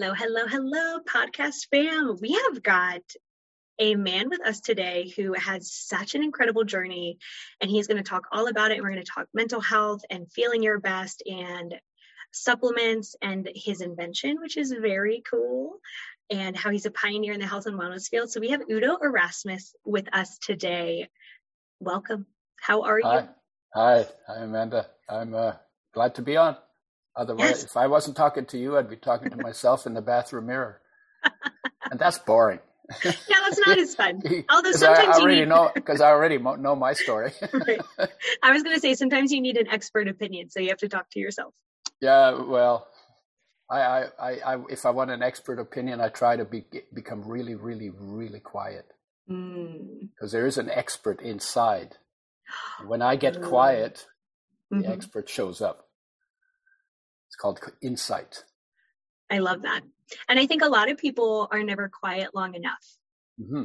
Hello, hello, hello, podcast fam. We have got a man with us today who has such an incredible journey, and he's going to talk all about it. We're going to talk mental health and feeling your best and supplements and his invention, which is very cool, and how he's a pioneer in the health and wellness field. So we have Udo Erasmus with us today. Welcome. How are you? Hi, hi, hi Amanda. I'm uh, glad to be on. Otherwise, yes. if I wasn't talking to you, I'd be talking to myself in the bathroom mirror, and that's boring. yeah, that's not as fun. Although sometimes I, already need... know because I already know my story. right. I was going to say sometimes you need an expert opinion, so you have to talk to yourself. Yeah, well, I, I, I, I if I want an expert opinion, I try to be, become really, really, really quiet because mm. there is an expert inside. When I get quiet, the mm-hmm. expert shows up called insight. I love that. And I think a lot of people are never quiet long enough. Mm-hmm.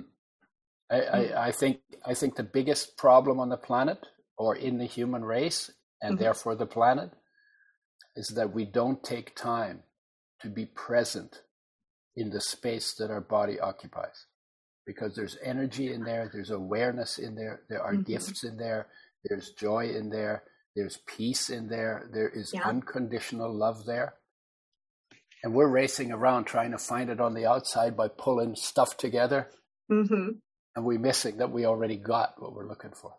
I, I, mm. I, think I think the biggest problem on the planet or in the human race and mm-hmm. therefore the planet is that we don't take time to be present in the space that our body occupies because there's energy in there there's awareness in there there are mm-hmm. gifts in there there's joy in there there's peace in there. There is yeah. unconditional love there. And we're racing around trying to find it on the outside by pulling stuff together. Mm-hmm. And we're missing that we already got what we're looking for.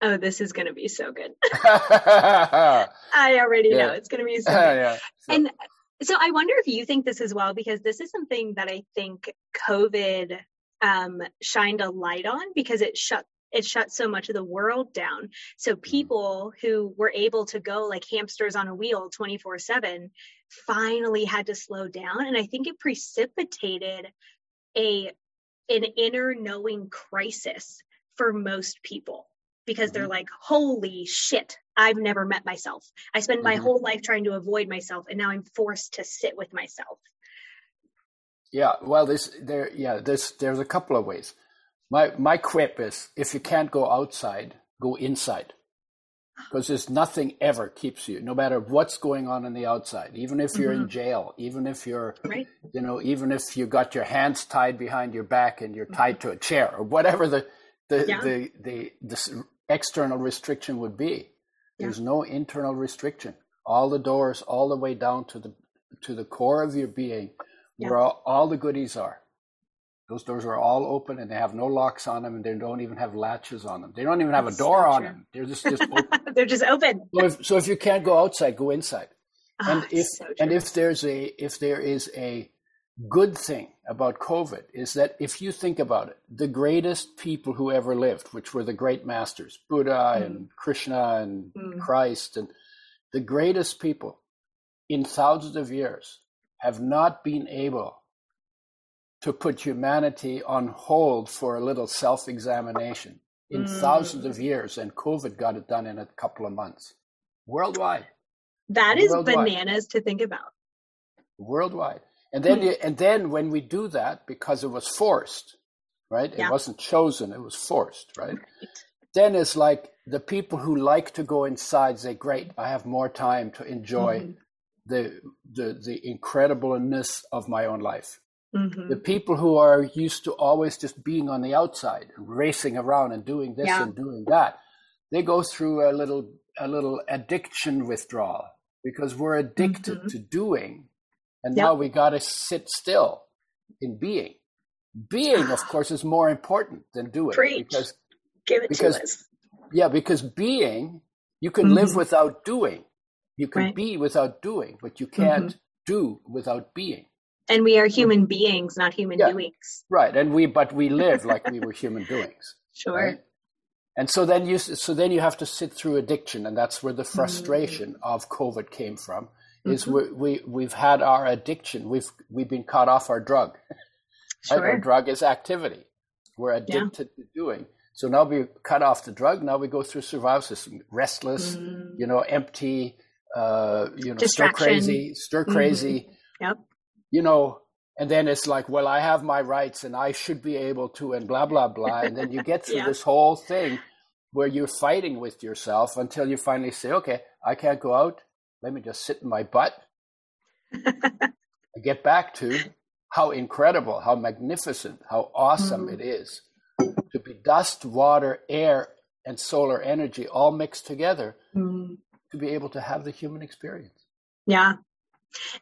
Oh, this is going to be so good. I already yeah. know it's going to be so good. yeah. So. And so I wonder if you think this as well, because this is something that I think COVID um, shined a light on because it shut it shut so much of the world down. So mm-hmm. people who were able to go like hamsters on a wheel 24 7 finally had to slow down. And I think it precipitated a an inner knowing crisis for most people because they're mm-hmm. like, holy shit, I've never met myself. I spent my mm-hmm. whole life trying to avoid myself and now I'm forced to sit with myself. Yeah, well, this there, yeah, there's there's a couple of ways. My my quip is if you can't go outside, go inside. Because there's nothing ever keeps you, no matter what's going on in the outside. Even if you're mm-hmm. in jail, even if you're, right. you know, even if you got your hands tied behind your back and you're tied to a chair or whatever the the, yeah. the, the the external restriction would be. There's yeah. no internal restriction. All the doors, all the way down to the to the core of your being, yeah. where all, all the goodies are. Those doors are all open and they have no locks on them and they don't even have latches on them. They don't even have That's a door so on them. They're just, just open. They're just open. so, if, so if you can't go outside, go inside. Oh, and if so and if there's a if there is a good thing about COVID is that if you think about it, the greatest people who ever lived, which were the great masters, Buddha mm. and Krishna and mm. Christ, and the greatest people in thousands of years have not been able to put humanity on hold for a little self examination in mm. thousands of years, and COVID got it done in a couple of months worldwide. That is worldwide. bananas to think about. Worldwide. And then, mm. and then when we do that, because it was forced, right? Yeah. It wasn't chosen, it was forced, right? right? Then it's like the people who like to go inside say, Great, I have more time to enjoy mm-hmm. the, the, the incredibleness of my own life. Mm-hmm. The people who are used to always just being on the outside, racing around and doing this yeah. and doing that, they go through a little a little addiction withdrawal because we're addicted mm-hmm. to doing, and yep. now we got to sit still in being. Being, of course, is more important than doing Preach. because give it because, to us. Yeah, because being, you can mm-hmm. live without doing. You can right. be without doing, but you can't mm-hmm. do without being and we are human beings not human yeah, doings right and we but we live like we were human doings sure right? And so then you so then you have to sit through addiction, and that's where the frustration mm-hmm. of COVID came from. Is mm-hmm. we, we we've had our addiction, we've we've been cut off our drug. Sure. Right? Our drug is activity. We're addicted yeah. to doing. So now we cut off the drug. Now we go through survival system, restless, mm. you know, empty, uh, you know, stir crazy, stir mm-hmm. crazy. Mm-hmm. Yep. You know, and then it's like, well, I have my rights and I should be able to, and blah blah blah. And then you get through yeah. this whole thing where you're fighting with yourself until you finally say, okay, I can't go out. Let me just sit in my butt. I get back to how incredible, how magnificent, how awesome mm-hmm. it is to be dust, water, air, and solar energy all mixed together mm. to be able to have the human experience. Yeah.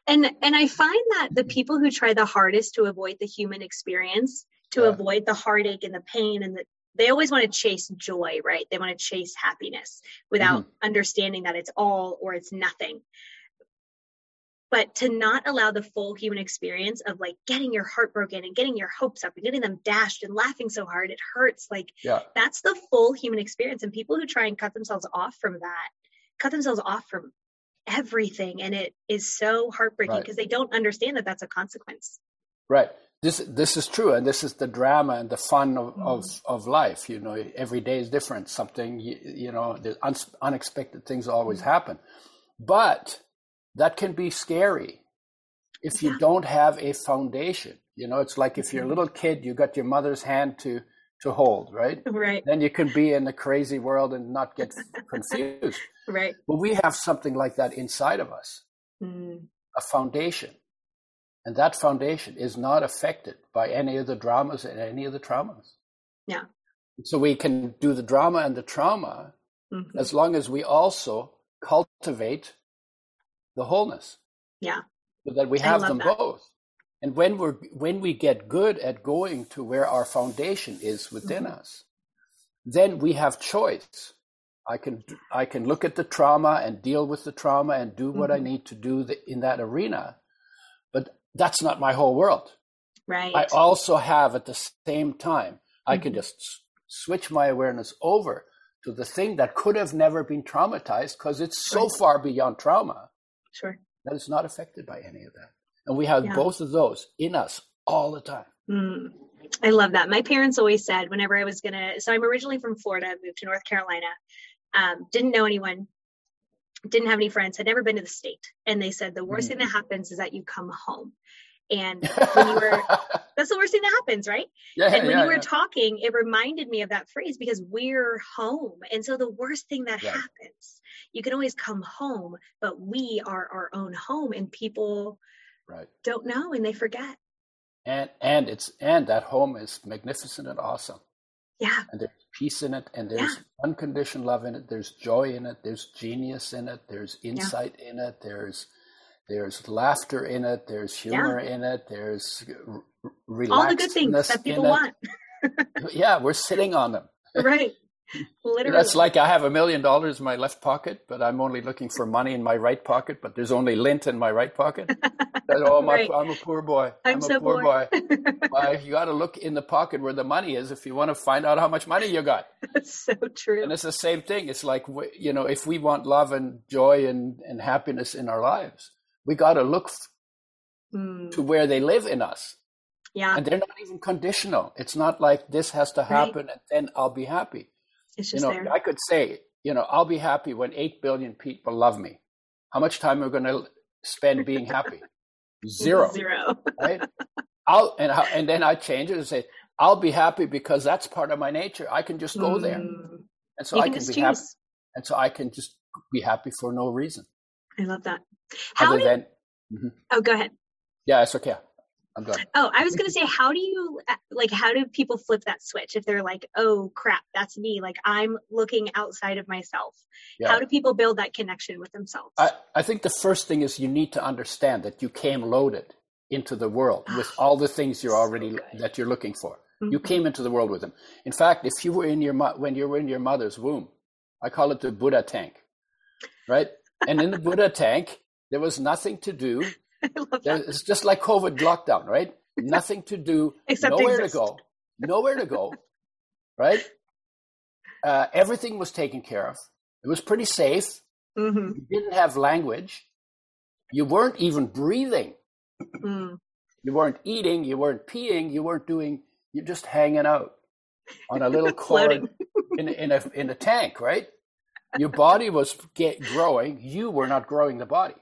And and I find that the people who try the hardest to avoid the human experience, to yeah. avoid the heartache and the pain and the they always want to chase joy, right? They want to chase happiness without mm-hmm. understanding that it's all or it's nothing but to not allow the full human experience of like getting your heart broken and getting your hopes up and getting them dashed and laughing so hard it hurts like yeah. that's the full human experience and people who try and cut themselves off from that cut themselves off from everything and it is so heartbreaking because right. they don't understand that that's a consequence right this this is true and this is the drama and the fun of, mm. of, of life you know every day is different something you, you know the un- unexpected things always mm. happen but that can be scary if you yeah. don't have a foundation. You know, it's like if you're a mm-hmm. little kid, you got your mother's hand to to hold, right? Right. Then you can be in the crazy world and not get confused. right. But we have something like that inside of us, mm. a foundation. And that foundation is not affected by any of the dramas and any of the traumas. Yeah. So we can do the drama and the trauma mm-hmm. as long as we also cultivate the wholeness. Yeah. So that we have them that. both. And when we're when we get good at going to where our foundation is within mm-hmm. us, then we have choice. I can I can look at the trauma and deal with the trauma and do what mm-hmm. I need to do the, in that arena, but that's not my whole world. Right. I also have at the same time I mm-hmm. can just switch my awareness over to the thing that could have never been traumatized because it's so right. far beyond trauma Sure. That is not affected by any of that. And we have yeah. both of those in us all the time. Mm. I love that. My parents always said whenever I was gonna, so I'm originally from Florida, moved to North Carolina, um, didn't know anyone, didn't have any friends, had never been to the state. And they said the worst mm. thing that happens is that you come home. And when you were, that's the worst thing that happens, right? Yeah, and when yeah, you were yeah. talking, it reminded me of that phrase because we're home. And so the worst thing that right. happens, you can always come home, but we are our own home and people right. don't know and they forget. And and it's and that home is magnificent and awesome. Yeah. And there's peace in it and there's unconditioned love in it. There's joy in it. There's genius in it. There's insight in it. There's there's laughter in it. There's humor yeah. in it. There's relaxedness all the good things that people want. yeah, we're sitting on them. Right. Literally. That's like I have a million dollars in my left pocket, but I'm only looking for money in my right pocket, but there's only lint in my right pocket. oh, my, right. I'm a poor boy. I'm, I'm so a poor, boy. well, you got to look in the pocket where the money is if you want to find out how much money you got. That's so true. And it's the same thing. It's like, you know, if we want love and joy and, and happiness in our lives, we got to look mm. to where they live in us. Yeah. And they're not even conditional. It's not like this has to happen right. and then I'll be happy. It's just you know, there. I could say, you know, I'll be happy when 8 billion people love me. How much time are we going to spend being happy? Zero. Zero. right? I'll, and, I, and then I change it and say, I'll be happy because that's part of my nature. I can just go mm. there. And so you I can, can be choose. happy. And so I can just be happy for no reason. I love that. How Other do, than, mm-hmm. Oh, go ahead. Yeah, it's okay. I'm done. Oh, I was going to say, how do you, uh, like, how do people flip that switch if they're like, oh crap, that's me? Like, I'm looking outside of myself. Yeah. How do people build that connection with themselves? I, I think the first thing is you need to understand that you came loaded into the world with all the things you're already, so that you're looking for. Mm-hmm. You came into the world with them. In fact, if you were in your, when you were in your mother's womb, I call it the Buddha tank, right? and in the Buddha tank, there was nothing to do. It's just like COVID lockdown, right? Nothing to do, Except nowhere exist. to go, nowhere to go, right? uh, everything was taken care of. It was pretty safe. Mm-hmm. You didn't have language. You weren't even breathing. Mm. You weren't eating. You weren't peeing. You weren't doing. You're just hanging out on a little cord in, in a in a tank, right? Your body was get, growing. You were not growing the body.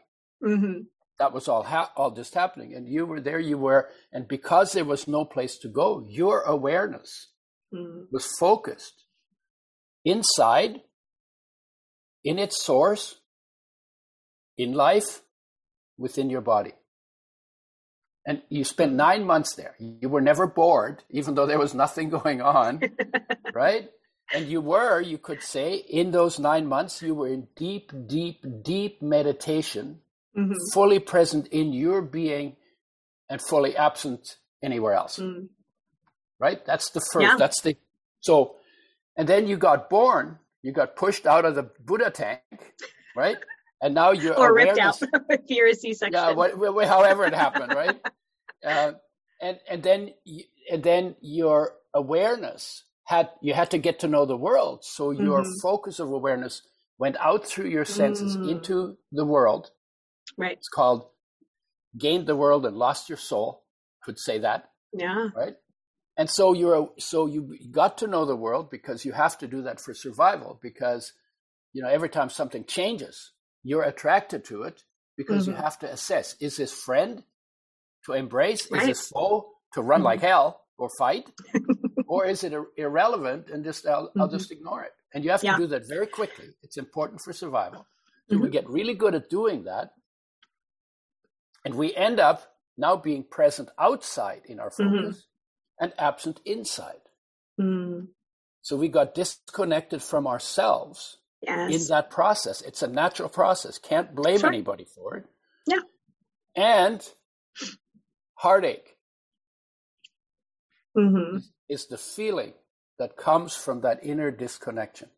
Mm-hmm. That was all ha- all just happening, and you were there. You were, and because there was no place to go, your awareness mm. was focused inside, in its source, in life, within your body. And you spent nine months there. You were never bored, even though there was nothing going on, right? And you were, you could say, in those nine months, you were in deep, deep, deep meditation, mm-hmm. fully present in your being and fully absent anywhere else. Mm. Right? That's the first, yeah. that's the, so, and then you got born, you got pushed out of the Buddha tank, right? And now you're or ripped out if you're a C-section. Yeah, what, however it happened, right? uh, and and then and then your awareness had you had to get to know the world, so your mm-hmm. focus of awareness went out through your senses mm. into the world. Right. It's called gained the world and lost your soul. Could say that. Yeah. Right. And so you're so you got to know the world because you have to do that for survival because you know every time something changes you're attracted to it because mm-hmm. you have to assess is this friend to embrace right. is this foe to run mm-hmm. like hell or fight or is it irrelevant and just I'll, mm-hmm. I'll, just ignore it and you have to yeah. do that very quickly it's important for survival so we mm-hmm. get really good at doing that and we end up now being present outside in our mm-hmm. focus and absent inside mm. so we got disconnected from ourselves yes. in that process. It's a natural process. Can't blame sure. anybody for it. Yeah. And heartache mm-hmm. is, is the feeling that comes from that inner disconnection.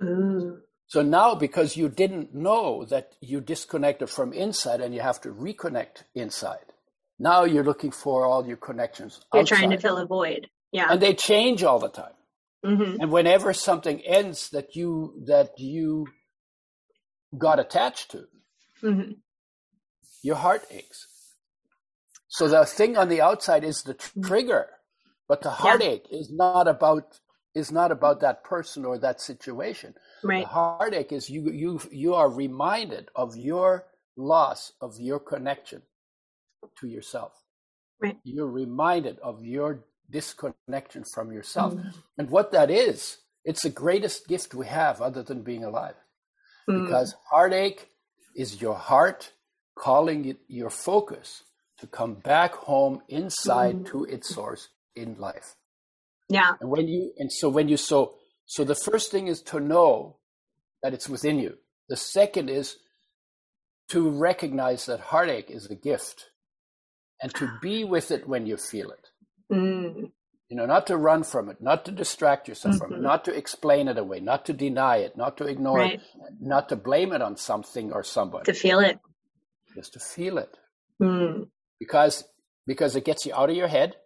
Mm. So now, because you didn't know that you disconnected from inside and you have to reconnect inside, now you're looking for all your connections. You're outside. trying to fill a void. Yeah. And they change all the time. Mm-hmm. And whenever something ends that you that you got attached to, mm-hmm. your heart aches. So the thing on the outside is the mm-hmm. trigger, but the heartache yeah. is not about is not about that person or that situation. Right. The heartache is you you you are reminded of your loss of your connection to yourself. Right. You're reminded of your disconnection from yourself. Mm. And what that is, it's the greatest gift we have other than being alive. Mm. Because heartache is your heart calling it your focus to come back home inside mm. to its source in life. Yeah. And when you and so when you so so the first thing is to know that it's within you. The second is to recognize that heartache is a gift and to be with it when you feel it. Mm. You know, not to run from it, not to distract yourself mm-hmm. from it, mm-hmm. not to explain it away, not to deny it, not to ignore right. it, not to blame it on something or somebody. To feel it. Just to feel it. Mm. Because because it gets you out of your head,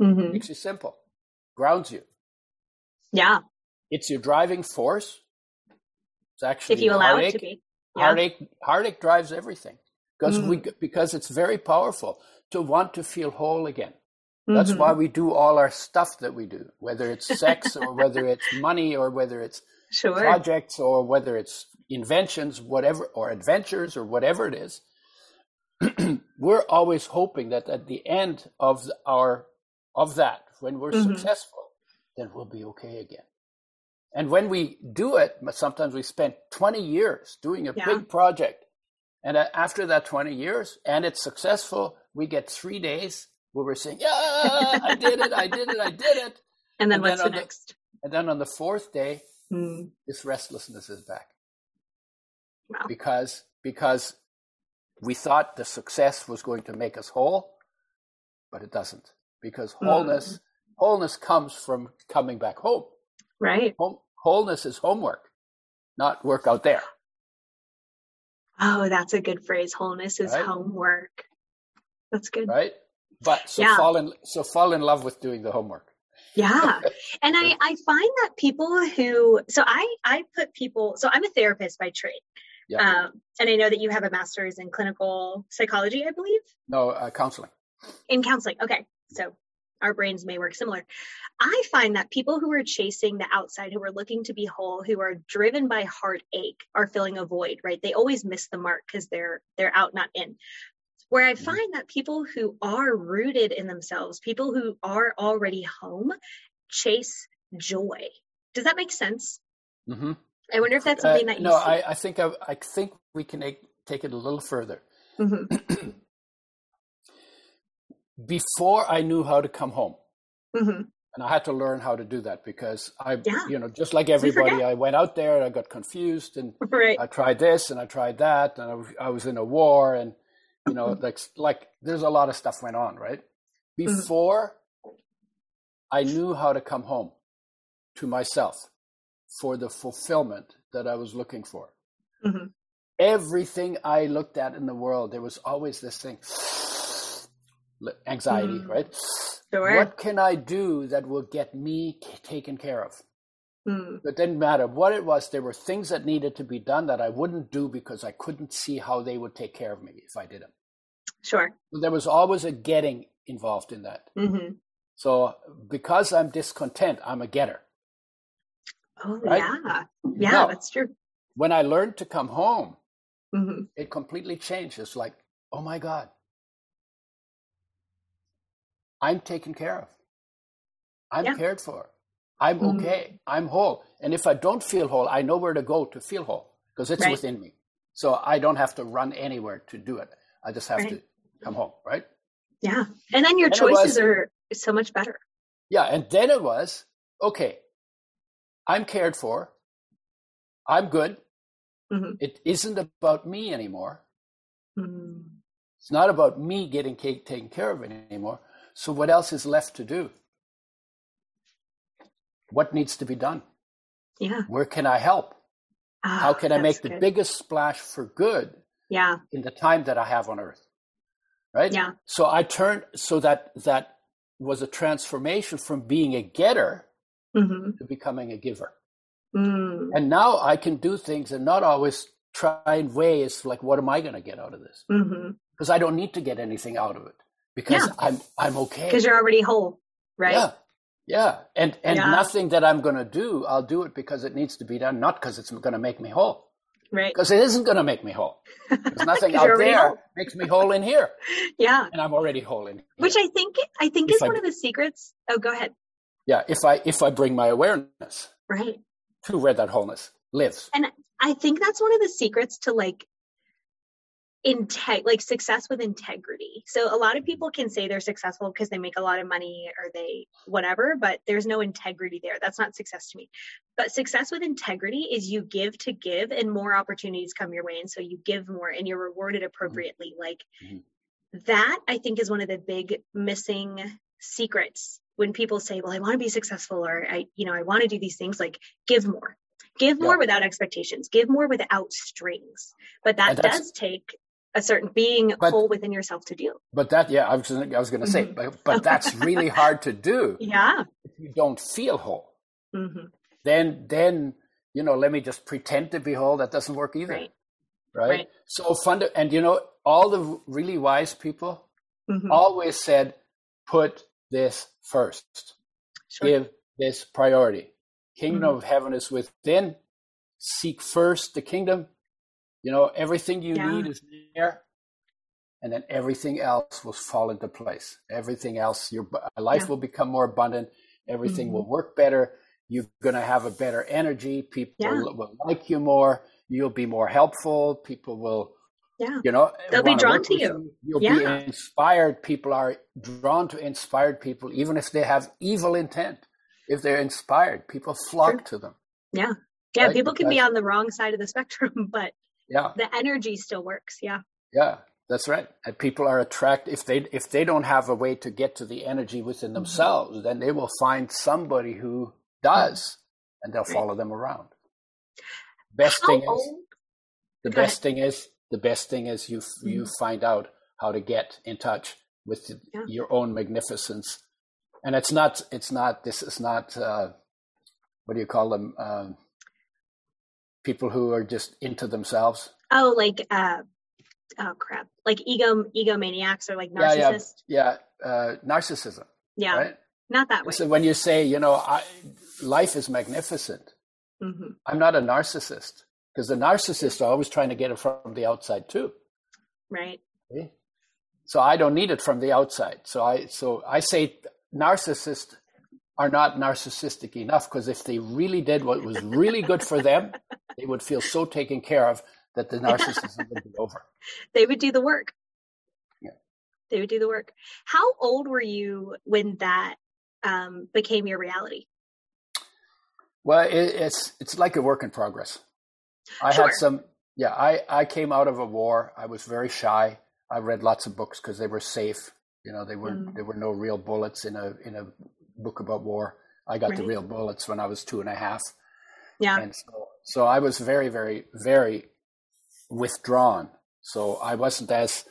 mm-hmm. makes you simple, grounds you. Yeah. It's your driving force. It's actually if you allow heartache. it to be. Yeah. Heartache heartache drives everything. Because mm. we because it's very powerful to want to feel whole again. That's mm-hmm. why we do all our stuff that we do, whether it's sex or whether it's money or whether it's sure. projects or whether it's inventions, whatever, or adventures or whatever it is. we're always hoping that at the end of our of that, when we're mm-hmm. successful, then we'll be okay again. And when we do it, sometimes we spend 20 years doing a yeah. big project. And after that 20 years and it's successful, we get three days where we're saying, "Yeah, I did it! I did it! I did it!" And then and what's then the next? The, and then on the fourth day, mm. this restlessness is back. Wow. Because because we thought the success was going to make us whole, but it doesn't. Because wholeness mm. wholeness comes from coming back home. Right. Wholeness is homework, not work out there. Oh, that's a good phrase. Wholeness is right? homework. That's good. Right? But so yeah. fall in so fall in love with doing the homework. yeah. And I, I find that people who, so I, I put people, so I'm a therapist by trade. Yeah. Um, and I know that you have a master's in clinical psychology, I believe. No, uh, counseling. In counseling. Okay. So our brains may work similar. I find that people who are chasing the outside, who are looking to be whole, who are driven by heartache, are filling a void, right? They always miss the mark because they're they're out, not in. Where I mm-hmm. find that people who are rooted in themselves, people who are already home, chase joy. Does that make sense? Mm-hmm. I wonder if that's something uh, that you no. I, I, think I, I, think we can take it a little further. Mm-hmm. before I knew how to come home. Mm-hmm. And I had to learn how to do that because I, yeah. you know, just like everybody, I went out there and I got confused and right. I tried this and I tried that and I was, I was in a war and, you know, mm-hmm. like, like there's a lot of stuff went on, right? Mm-hmm. Before mm-hmm. I knew how to come home to myself for the fulfillment that I was looking for. Mm-hmm. Everything I looked at in the world, there was always this thing anxiety, mm. right? Sure. What can I do that will get me taken care of? Mm. It didn't matter what it was. There were things that needed to be done that I wouldn't do because I couldn't see how they would take care of me if I did them. Sure. There was always a getting involved in that. Mm-hmm. So because I'm discontent, I'm a getter. Oh right? yeah, yeah, now, that's true. When I learned to come home, mm-hmm. it completely changed. It's like, oh my God, I'm taken care of. I'm yeah. cared for. I'm mm-hmm. okay. I'm whole. And if I don't feel whole, I know where to go to feel whole because it's right. within me. So I don't have to run anywhere to do it. I just have right. to come home, right? Yeah. And then your and choices was, are so much better. Yeah. And then it was okay, I'm cared for. I'm good. Mm-hmm. It isn't about me anymore. Mm-hmm. It's not about me getting taken care of anymore. So, what else is left to do? What needs to be done? Yeah. Where can I help? Oh, How can I make good. the biggest splash for good? Yeah. In the time that I have on earth. Right? Yeah. So I turned so that that was a transformation from being a getter mm-hmm. to becoming a giver. Mm. And now I can do things and not always try and weigh is like, what am I going to get out of this? Because mm-hmm. I don't need to get anything out of it because yeah. I'm I'm okay. Because you're already whole, right? Yeah. Yeah. And and yeah. nothing that I'm gonna do, I'll do it because it needs to be done, not because it's gonna make me whole. Right. Because it isn't gonna make me whole. There's nothing out there whole. makes me whole in here. Yeah. And I'm already whole in here. Which I think I think if is I, one of the secrets. Oh, go ahead. Yeah, if I if I bring my awareness right to where that wholeness lives. And I think that's one of the secrets to like integ like success with integrity. So a lot of people can say they're successful because they make a lot of money or they whatever but there's no integrity there. That's not success to me. But success with integrity is you give to give and more opportunities come your way and so you give more and you're rewarded mm-hmm. appropriately. Like mm-hmm. that i think is one of the big missing secrets when people say well i want to be successful or i you know i want to do these things like give more. Give more yeah. without expectations. Give more without strings. But that does take a certain being but, whole within yourself to do. But that, yeah, I was, I was going to say, mm-hmm. but, but that's really hard to do. Yeah. If you don't feel whole. Mm-hmm. Then, then, you know, let me just pretend to be whole. That doesn't work either. Right. Right. right. So fun. To, and, you know, all the really wise people mm-hmm. always said, put this first. Sure. Give this priority. Kingdom mm-hmm. of heaven is within. Seek first the kingdom you know, everything you yeah. need is there, and then everything else will fall into place. Everything else, your life yeah. will become more abundant. Everything mm-hmm. will work better. You're going to have a better energy. People yeah. will, will like you more. You'll be more helpful. People will, yeah. you know, they'll be drawn to you. you. will yeah. be inspired. People are drawn to inspired people, even if they have evil intent. If they're inspired, people flock to them. Yeah. Yeah. Right? People can be on the wrong side of the spectrum, but yeah the energy still works yeah yeah that's right and people are attracted if they if they don't have a way to get to the energy within mm-hmm. themselves mm-hmm. then they will find somebody who does and they'll follow them around best How thing old? is the Go best ahead. thing is the best thing is you mm-hmm. you find out how to get in touch with yeah. your own magnificence And it's not. It's not. This is not. Uh, what do you call them? Um, people who are just into themselves. Oh, like uh, oh crap, like ego egomaniacs or like narcissists. Yeah, yeah. Uh, narcissism. Yeah, right? not that way. So when you say, you know, I, life is magnificent, mm-hmm. I'm not a narcissist because the narcissists are always trying to get it from the outside too. Right. Okay? So I don't need it from the outside. So I so I say narcissists are not narcissistic enough because if they really did what was really good for them, they would feel so taken care of that the narcissism would be over. They would do the work. Yeah. They would do the work. How old were you when that um, became your reality? Well, it, it's it's like a work in progress. I sure. had some. Yeah, I I came out of a war. I was very shy. I read lots of books because they were safe. You know, they were mm. there were no real bullets in a in a book about war. I got right. the real bullets when I was two and a half. Yeah. And so so I was very very very withdrawn. So I wasn't as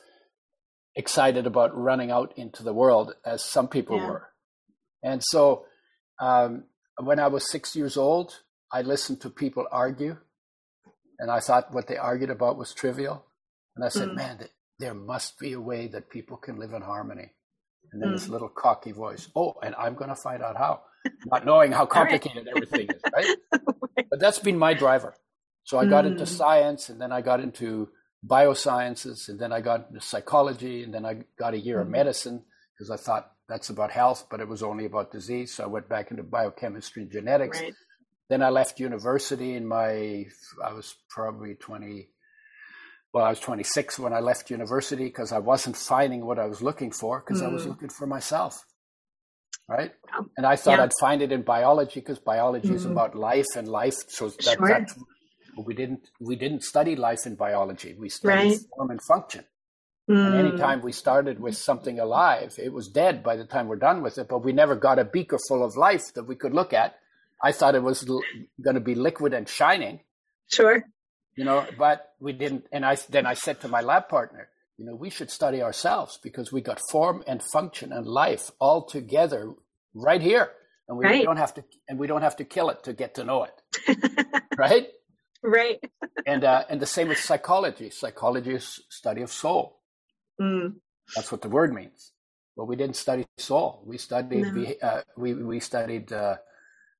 excited about running out into the world as some people yeah. were. And so um, when I was six years old, I listened to people argue, and I thought what they argued about was trivial. And I said, mm. man, there must be a way that people can live in harmony. And then mm. this little cocky voice, oh, and I'm going to find out how, not knowing how complicated everything is, right? But that's been my driver. So I got mm. into science, and then I got into biosciences, and then I got into psychology, and then I got a year mm. of medicine because I thought that's about health, but it was only about disease. So I went back into biochemistry and genetics. Right. Then I left university in my, I was probably 20, well, I was 26 when I left university because I wasn't finding what I was looking for because mm. I was mm. looking for myself. Right. And I thought yeah. I'd find it in biology because biology mm. is about life and life. So that, sure. that, we didn't, we didn't study life in biology. We studied right. form and function. Mm. And anytime we started with something alive, it was dead by the time we're done with it, but we never got a beaker full of life that we could look at. I thought it was l- going to be liquid and shining. Sure. You know, but we didn't. And I then I said to my lab partner, you know, we should study ourselves because we got form and function and life all together right here, and we right. don't have to and we don't have to kill it to get to know it, right? Right. and uh, and the same with psychology. Psychology is study of soul. Mm. That's what the word means. But we didn't study soul. We studied no. uh, we we studied uh,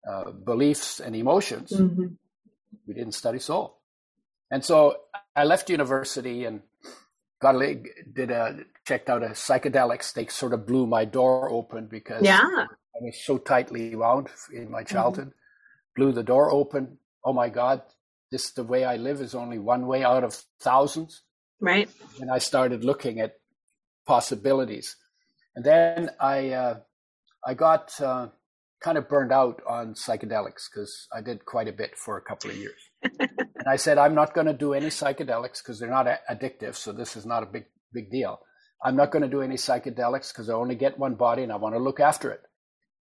uh, beliefs and emotions. Mm-hmm. We didn't study soul. And so I left university and got a, did a checked out a psychedelics. They sort of blew my door open because yeah. I was so tightly wound in my mm-hmm. childhood. Mm-hmm. Blew the door open. Oh my God, this the way I live is only one way out of thousands. Right. And I started looking at possibilities. And then I uh, I got uh, kind of burned out on psychedelics because I did quite a bit for a couple of years. And I said, I'm not going to do any psychedelics because they're not a- addictive. So this is not a big, big deal. I'm not going to do any psychedelics because I only get one body and I want to look after it.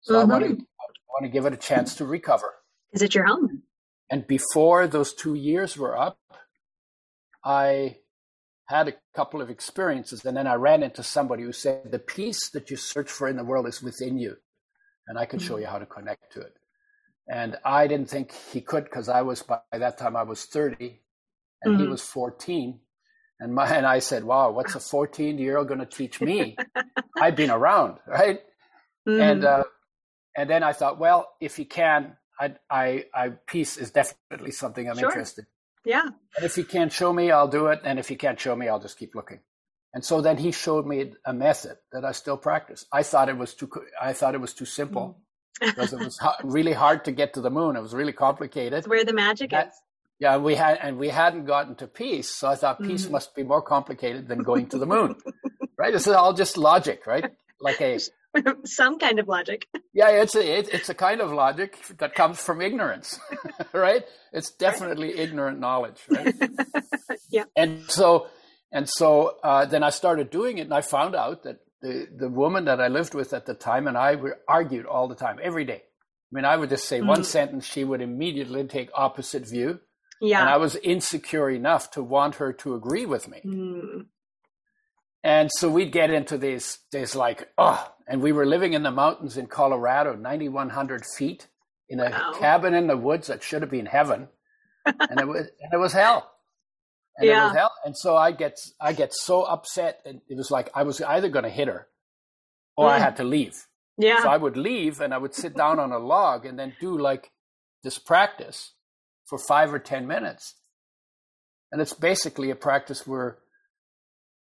So mm-hmm. I, want to, want to give it a chance to recover. Is it your home? And before those two years were up, I had a couple of experiences, and then I ran into somebody who said, The peace that you search for in the world is within you, and I can mm-hmm. show you how to connect to it. And I didn't think he could because I was, by that time, I was 30 and mm-hmm. he was 14. And, my, and I said, Wow, what's a 14 year old going to teach me? I've been around, right? Mm-hmm. And, uh, and then I thought, well, if he can, I, I, I peace is definitely something I'm sure. interested yeah. And if he can't show me, I'll do it. And if he can't show me, I'll just keep looking. And so then he showed me a method that I still practice. I thought it was too, I thought it was too simple mm. Because it was really hard to get to the moon. It was really complicated. Where the magic that, is. Yeah, we had, and we hadn't gotten to peace. So I thought peace mm must be more complicated than going to the moon, right? This is all just logic, right? Like a, some kind of logic. Yeah, it's a it, it's a kind of logic that comes from ignorance, right? It's definitely right. ignorant knowledge, right? yeah. And so and so uh, then I started doing it, and I found out that the the woman that I lived with at the time and I were argued all the time, every day. I mean, I would just say mm. one sentence, she would immediately take opposite view. Yeah. And I was insecure enough to want her to agree with me. Mm. And so we'd get into these, these like, oh, and we were living in the mountains in Colorado, 9,100 feet in a wow. cabin in the woods that should have been heaven. and it was, and it was hell. And yeah. it was hell. And so I get, I get so upset. And it was like, I was either going to hit her or mm. I had to leave. Yeah. So I would leave and I would sit down on a log and then do like this practice for five or 10 minutes. And it's basically a practice where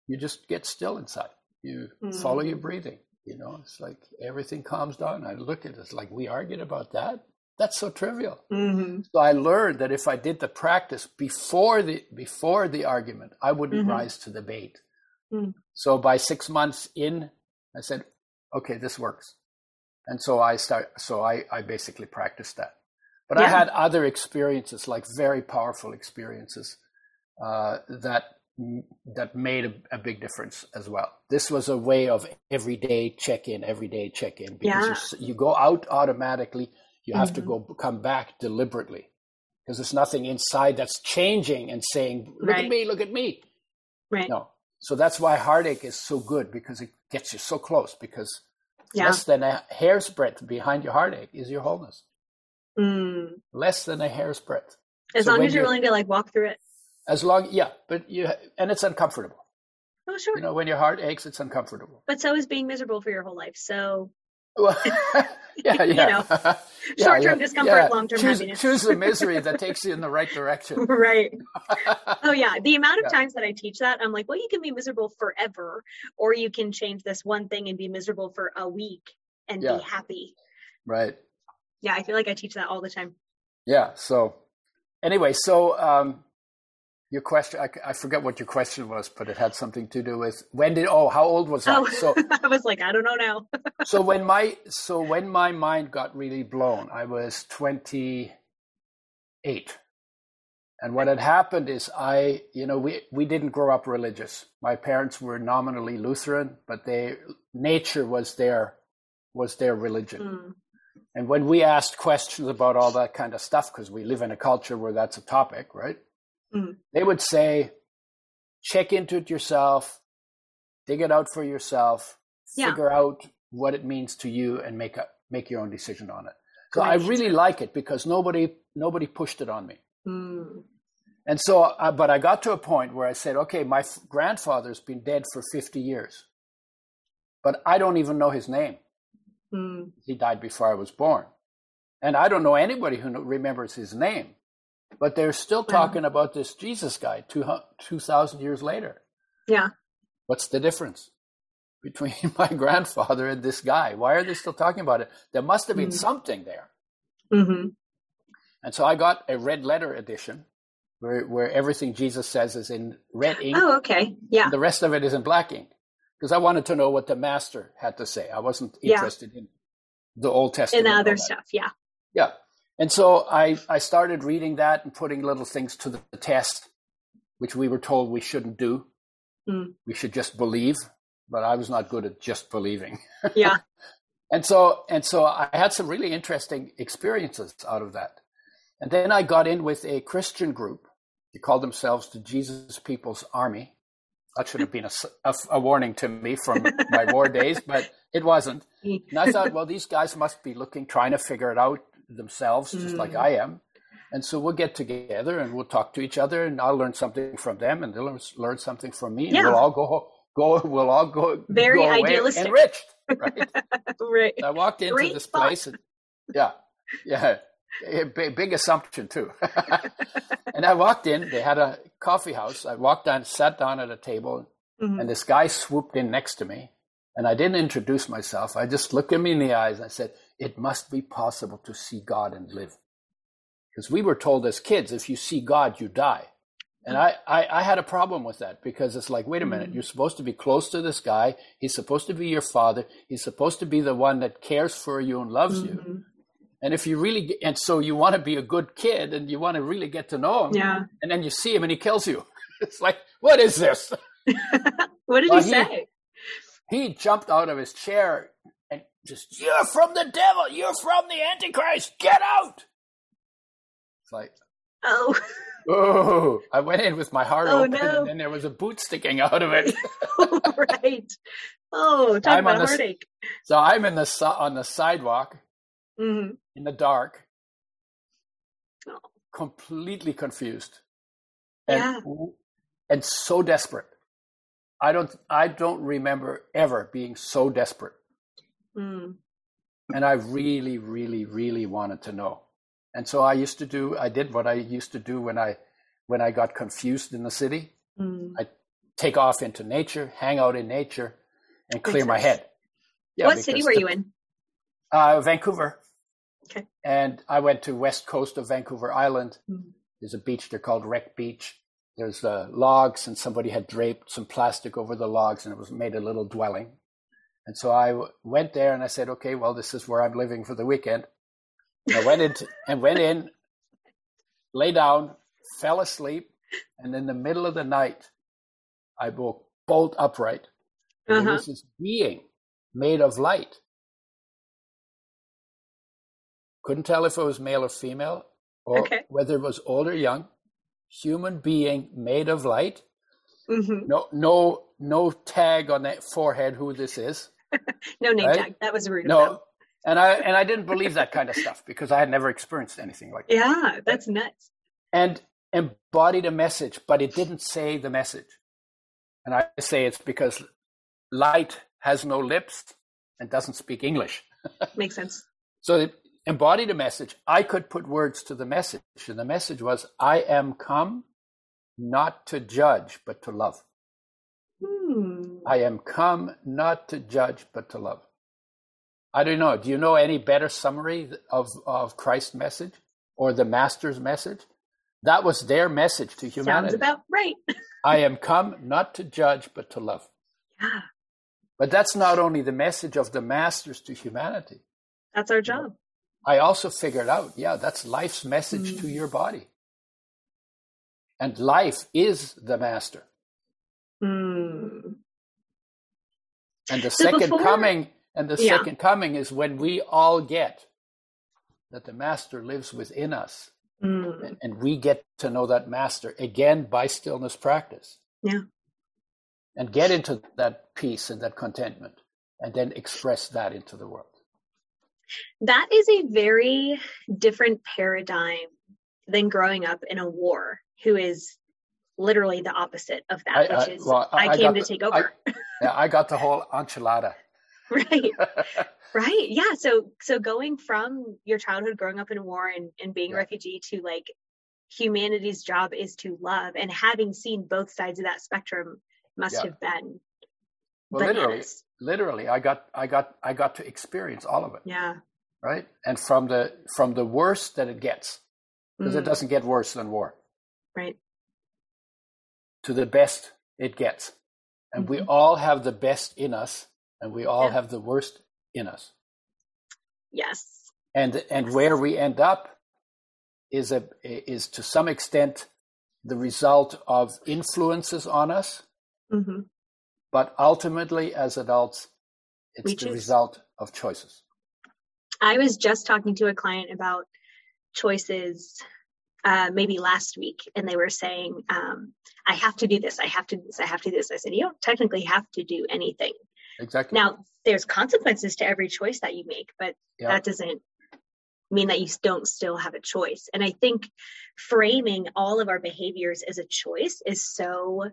you just get still inside. You mm-hmm. follow your breathing. You know, it's like everything calms down. I look at it, it's like we argued about that. That's so trivial. Mm-hmm. So I learned that if I did the practice before the before the argument, I wouldn't mm-hmm. rise to the bait. Mm. So by six months in, I said, "Okay, this works," and so I start. So I I basically practiced that. But yeah. I had other experiences, like very powerful experiences, uh, that that made a, a, big difference as well. This was a way of everyday check in, everyday check in because yeah. you, you, go out automatically. You have mm-hmm. to go come back deliberately because there's nothing inside that's changing and saying, "Look right. at me, look at me." Right. No. So that's why heartache is so good because it gets you so close. Because yeah. less than a hair's breadth behind your heartache is your wholeness. Mm. Less than a hair's breadth. As so long as you're willing to like walk through it. As long, yeah, but you and it's uncomfortable. Oh, sure. You know, when your heart aches, it's uncomfortable. But so is being miserable for your whole life. So. Well, yeah, yeah. you know, yeah, short-term yeah, discomfort, yeah. long-term choose, happiness. choose the misery that takes you in the right direction. right. oh yeah, the amount of times that I teach that, I'm like, well, you can be miserable forever, or you can change this one thing and be miserable for a week and be happy. Right. Yeah, I feel like I teach that all the time. Yeah. So, anyway, so um, your question, I, I, forget what your question was, but it had something to do with when did, oh, how old was I? Oh, so I was like, I don't know now. so when my, so when my mind got really blown, I was 28. And what had happened is I, you know, we, we didn't grow up religious. My parents were nominally Lutheran, but they, nature was their, was their religion. Mm. And when we asked questions about all that kind of stuff, because we live in a culture where that's a topic, right? Mm. They would say, check into it yourself, dig it out for yourself, yeah. figure out what it means to you, and make a make your own decision on it. So I really like it because nobody nobody pushed it on me. Mm. And so, uh, but I got to a point where I said, okay, my f- grandfather's been dead for 50 years, but I don't even know his name. Mm. He died before I was born. And I don't know anybody who remembers his name. But they're still talking about this Jesus guy 2,000 years later. Yeah. What's the difference between my grandfather and this guy? Why are they still talking about it? There must have been mm-hmm. something there. Mm-hmm. And so I got a red letter edition where, where everything Jesus says is in red ink. Oh, okay. Yeah. the rest of it is in black ink because I wanted to know what the master had to say. I wasn't interested yeah. in the Old Testament. In other stuff. Yeah. Yeah. And so I, I started reading that and putting little things to the test, which we were told we shouldn't do. Mm. We should just believe, but I was not good at just believing. Yeah. and so and so I had some really interesting experiences out of that. And then I got in with a Christian group. They called themselves the Jesus People's Army. That should have been a, a, a warning to me from my war days, but it wasn't. And I thought, well, these guys must be looking, trying to figure it out themselves, just mm. like I am. And so we'll get together and we'll talk to each other, and I'll learn something from them, and they'll learn something from me, and yeah. we'll all go go. We'll all go very go idealistic, enriched. Right. right. I walked into Great this thought. place, and yeah, yeah, big, big assumption too. and I walked in. They had a coffee house. I walked down, sat down at a table, mm-hmm. and this guy swooped in next to me. And I didn't introduce myself. I just looked him in the eyes. And I said, it must be possible to see God and live. Because we were told as kids, if you see God, you die. And I, I, I, had a problem with that because it's like, wait a minute, mm. you're supposed to be close to this guy. He's supposed to be your father. He's supposed to be the one that cares for you and loves mm-hmm. you. And if you really, and so you want to be a good kid and you want to really get to know him. Yeah. And then you see him and he kills you. It's like, what is this? what did well, he say? He jumped out of his chair just you're from the devil, you're from the Antichrist, get out. It's like Oh. Oh, I went in with my heart oh, open, no. and then there was a boot sticking out of it. right. Oh, talk I'm about heartache. So I'm in the on the sidewalk mm-hmm. in the dark, oh. completely confused, and yeah. and so desperate. I don't I don't remember ever being so desperate. Mm. And I really, really, really wanted to know. And so I used to do I did what I used to do when I when I got confused in the city. Mm. I take off into nature, hang out in nature, and clear my head. Yeah, what city were the, you in? Uh, Vancouver. Okay. And I went to west coast of Vancouver Island. Mm. There's a beach there called Wreck Beach. There's uh, logs, and somebody had draped some plastic over the logs, and it was made a little dwelling. And so I w- went there, and I said, "Okay, well, this is where I'm living for the weekend." And I went in and went in, lay down, fell asleep, and in the middle of the night, I woke bolt upright. Uh-huh. There was this being made of light. Couldn't tell if it was male or female, or okay. whether it was old or young human being made of light. Mm-hmm. No, no, no tag on that forehead who this is. no name right? tag. That was rude. No, and I and I didn't believe that kind of stuff because I had never experienced anything like that. Yeah, that's nuts. And embodied a message, but it didn't say the message. And I say it's because light has no lips and doesn't speak English. Makes sense. So it, embodied a message. I could put words to the message, and the message was, I am come not to judge, but to love. Hmm. I am come not to judge, but to love. I don't know. Do you know any better summary of, of Christ's message or the Master's message? That was their message to humanity. Sounds about right. I am come not to judge, but to love. Yeah. But that's not only the message of the Masters to humanity. That's our job. I also figured out, yeah, that's life's message mm. to your body. And life is the master. Mm. And the so second before, coming, and the yeah. second coming is when we all get that the master lives within us. Mm. And, and we get to know that master again by stillness practice. Yeah. And get into that peace and that contentment and then express that into the world. That is a very different paradigm than growing up in a war, who is literally the opposite of that, I, which is I, well, I, I came to the, take over. yeah, I got the whole enchilada. right. right. Yeah. So so going from your childhood growing up in war and, and being yeah. a refugee to like humanity's job is to love and having seen both sides of that spectrum must yeah. have been well, literally literally i got i got i got to experience all of it yeah right and from the from the worst that it gets because mm. it doesn't get worse than war right to the best it gets and mm-hmm. we all have the best in us and we all yeah. have the worst in us yes and and where we end up is a is to some extent the result of influences on us mm-hmm. But ultimately, as adults, it's the result of choices. I was just talking to a client about choices uh, maybe last week, and they were saying, um, I have to do this, I have to do this, I have to do this. I said, You don't technically have to do anything. Exactly. Now, there's consequences to every choice that you make, but yeah. that doesn't mean that you don't still have a choice. And I think framing all of our behaviors as a choice is so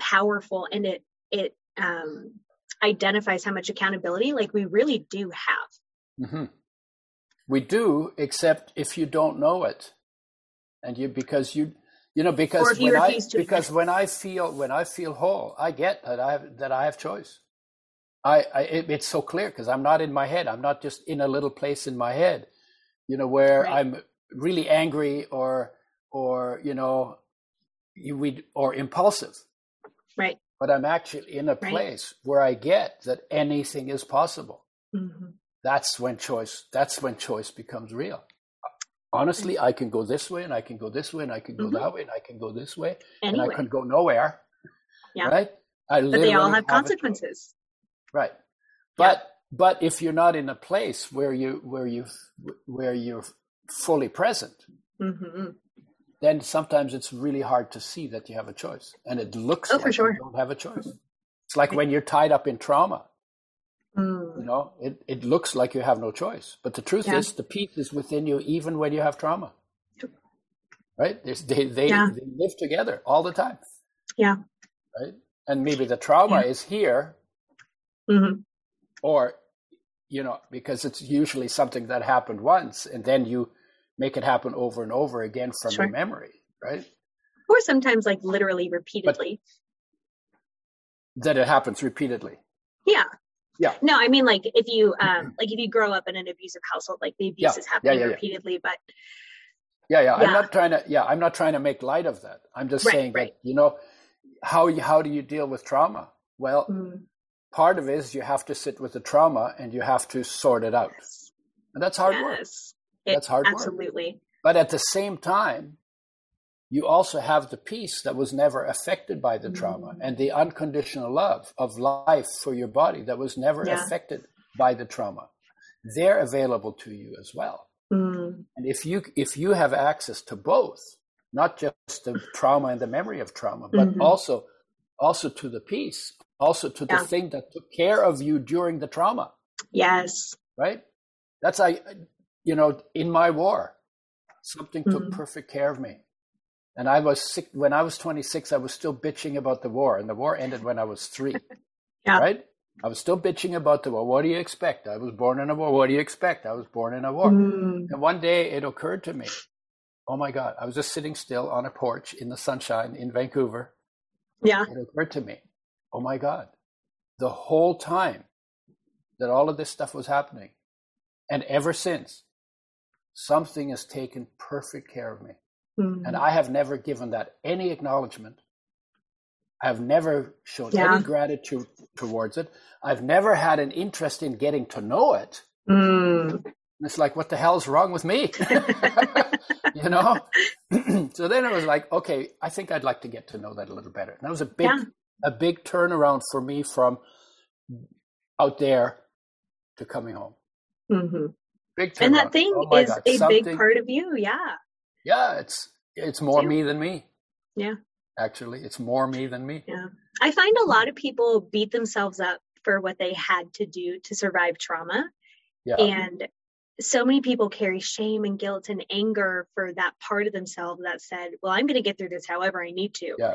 powerful and it it um, identifies how much accountability like we really do have mm-hmm. we do except if you don't know it and you because you you know because when I because when I feel when I feel whole I get that I have that I have choice I, I it, it's so clear because I'm not in my head I'm not just in a little place in my head you know where right. I'm really angry or or you know you we or impulsive right but I'm actually in a place where I get that anything is possible. Mm-hmm. That's when choice. That's when choice becomes real. Honestly, I can go this way, and I can go this way, and I can go mm-hmm. that way, and I can go this way, anyway. and I can go nowhere. Yeah. Right. I but they all have, have consequences. Right. But yeah. but if you're not in a place where you where you where you're fully present, mm-hmm. then sometimes it's really hard to see that you have a choice, and it looks oh, like for sure. you don't have a choice. It's like when you're tied up in trauma. Mm. You know, it, it looks like you have no choice, but the truth Yeah. is, the peace is within you, even when you have trauma. Right? There's, they they, Yeah. they live together all the time. Yeah. Right? And maybe the trauma Yeah. is here, hmm or you know, because it's usually something that happened once, and then you make it happen over and over again from Sure. your memory, right? Or sometimes like literally repeatedly. That it happens repeatedly. yeah. Yeah. No, I mean like if you um like if you grow up in an abusive household, like the abuse Yeah. is happening Yeah, yeah, yeah. repeatedly, but Yeah, yeah. I'm not trying to. Yeah, I'm not trying to make light of that. I'm just Right, saying right. that you know how you, how do you deal with trauma? Well, mm, part of it is you have to sit with the trauma and you have to sort it out, yes. and that's hard work. yes. It- That's hard work. absolutely. But at the same time, you also have the peace that was never affected by the trauma Mm. and the unconditional love of life for your body that was never Yeah. affected by the trauma. They're available to you as well. Mm, And if you if you have access to both, not just the trauma and the memory of trauma, but Mhm. also also to the peace, also to the thing that took care of you during the trauma, yes. right? That's I you know, in my war, something took Mhm. perfect care of me. And I was sick when I was 26, I was still bitching about the war, and the war ended when I was three. Yeah. Right? I was still bitching about the war. What do you expect? I was born in a war. What do you expect? I was born in a war. Mm, And one day it occurred to me, oh my God, I was just sitting still on a porch in the sunshine in Vancouver. yeah. It occurred to me, oh my God, the whole time that all of this stuff was happening, and ever since, something has taken perfect care of me. Mm, And I have never given that any acknowledgement. I've never shown Yeah. any gratitude towards it. I've never had an interest in getting to know it. mm. It's like, what the hell's wrong with me? you know? so then it was like, okay, I think I'd like to get to know that a little better. And that was a big, Yeah. a big turnaround for me from out there to coming home. hmm Big turnaround. And that thing Oh is God, a big part of you. Yeah. Yeah, it's it's more me than me. Yeah. Actually, it's more me than me. Yeah. I find a lot of people beat themselves up for what they had to do to survive trauma. Yeah. And so many people carry shame and guilt and anger for that part of themselves that said, well, I'm going to get through this however I need to. Yeah.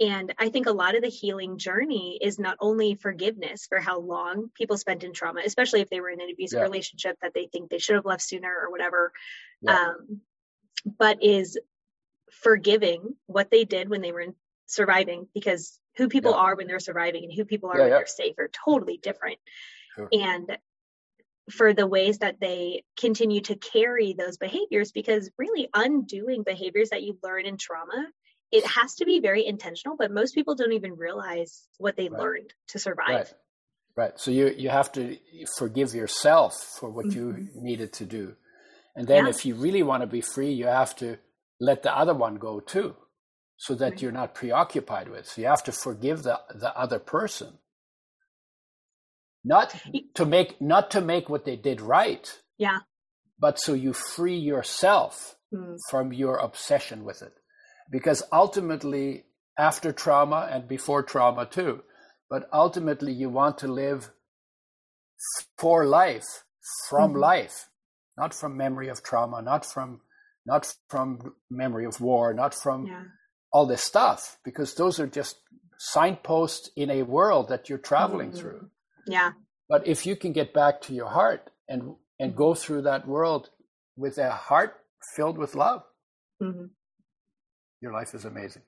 And I think a lot of the healing journey is not only forgiveness for how long people spent in trauma, especially if they were in an abusive Yeah. relationship that they think they should have left sooner or whatever, Yeah. um, but is forgiving what they did when they were in surviving because who people Yeah. are when they're surviving and who people are Yeah, when yeah. they're safe are totally different. Sure. And for the ways that they continue to carry those behaviors, because really undoing behaviors that you learn in trauma, it has to be very intentional, but most people don't even realize what they Right. learned to survive. Right. Right. So you you have to forgive yourself for what Mhm. you needed to do. And then Yeah. if you really want to be free, you have to let the other one go too. So that Right. you're not preoccupied with. It. So you have to forgive the, the other person. Not to make not to make what they did right, Yeah. but so you free yourself Mm, from your obsession with it. Because ultimately, after trauma and before trauma too, but ultimately you want to live for life, from Mhm. life, not from memory of trauma, not from not from memory of war, not from yeah. all this stuff, because those are just signposts in a world that you're traveling Mhm. through. Yeah. But if you can get back to your heart and and go through that world with a heart filled with love, hmm your life is amazing.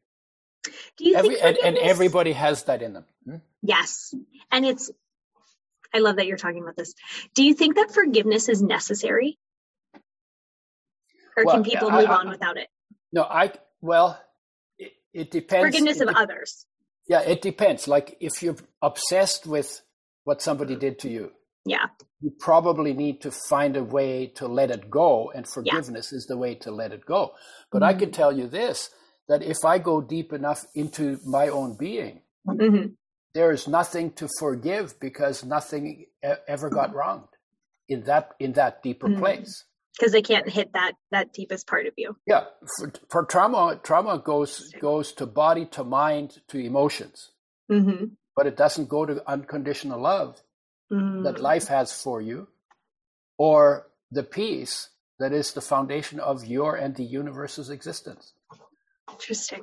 Do you Every, think and, and everybody has that in them. Hmm? Yes. And it's, I love that you're talking about this. Do you think that forgiveness is necessary? Or Well, can people I- move I- on without it? No, I well, it, it depends. Forgiveness it of others. Yeah, it depends. Like if you're obsessed with what somebody did to you, Yeah. you probably need to find a way to let it go, and forgiveness is the way to let it go. But I Mhm. can tell you this: that if I go deep enough into my own being, hmm there is nothing to forgive because nothing ever got wronged in that in that deeper Mhm. place. because they can't hit that that deepest part of you yeah for, for trauma trauma goes goes to body to mind to emotions mm-hmm. but it doesn't go to unconditional love mm. that life has for you or the peace that is the foundation of your and the universe's existence interesting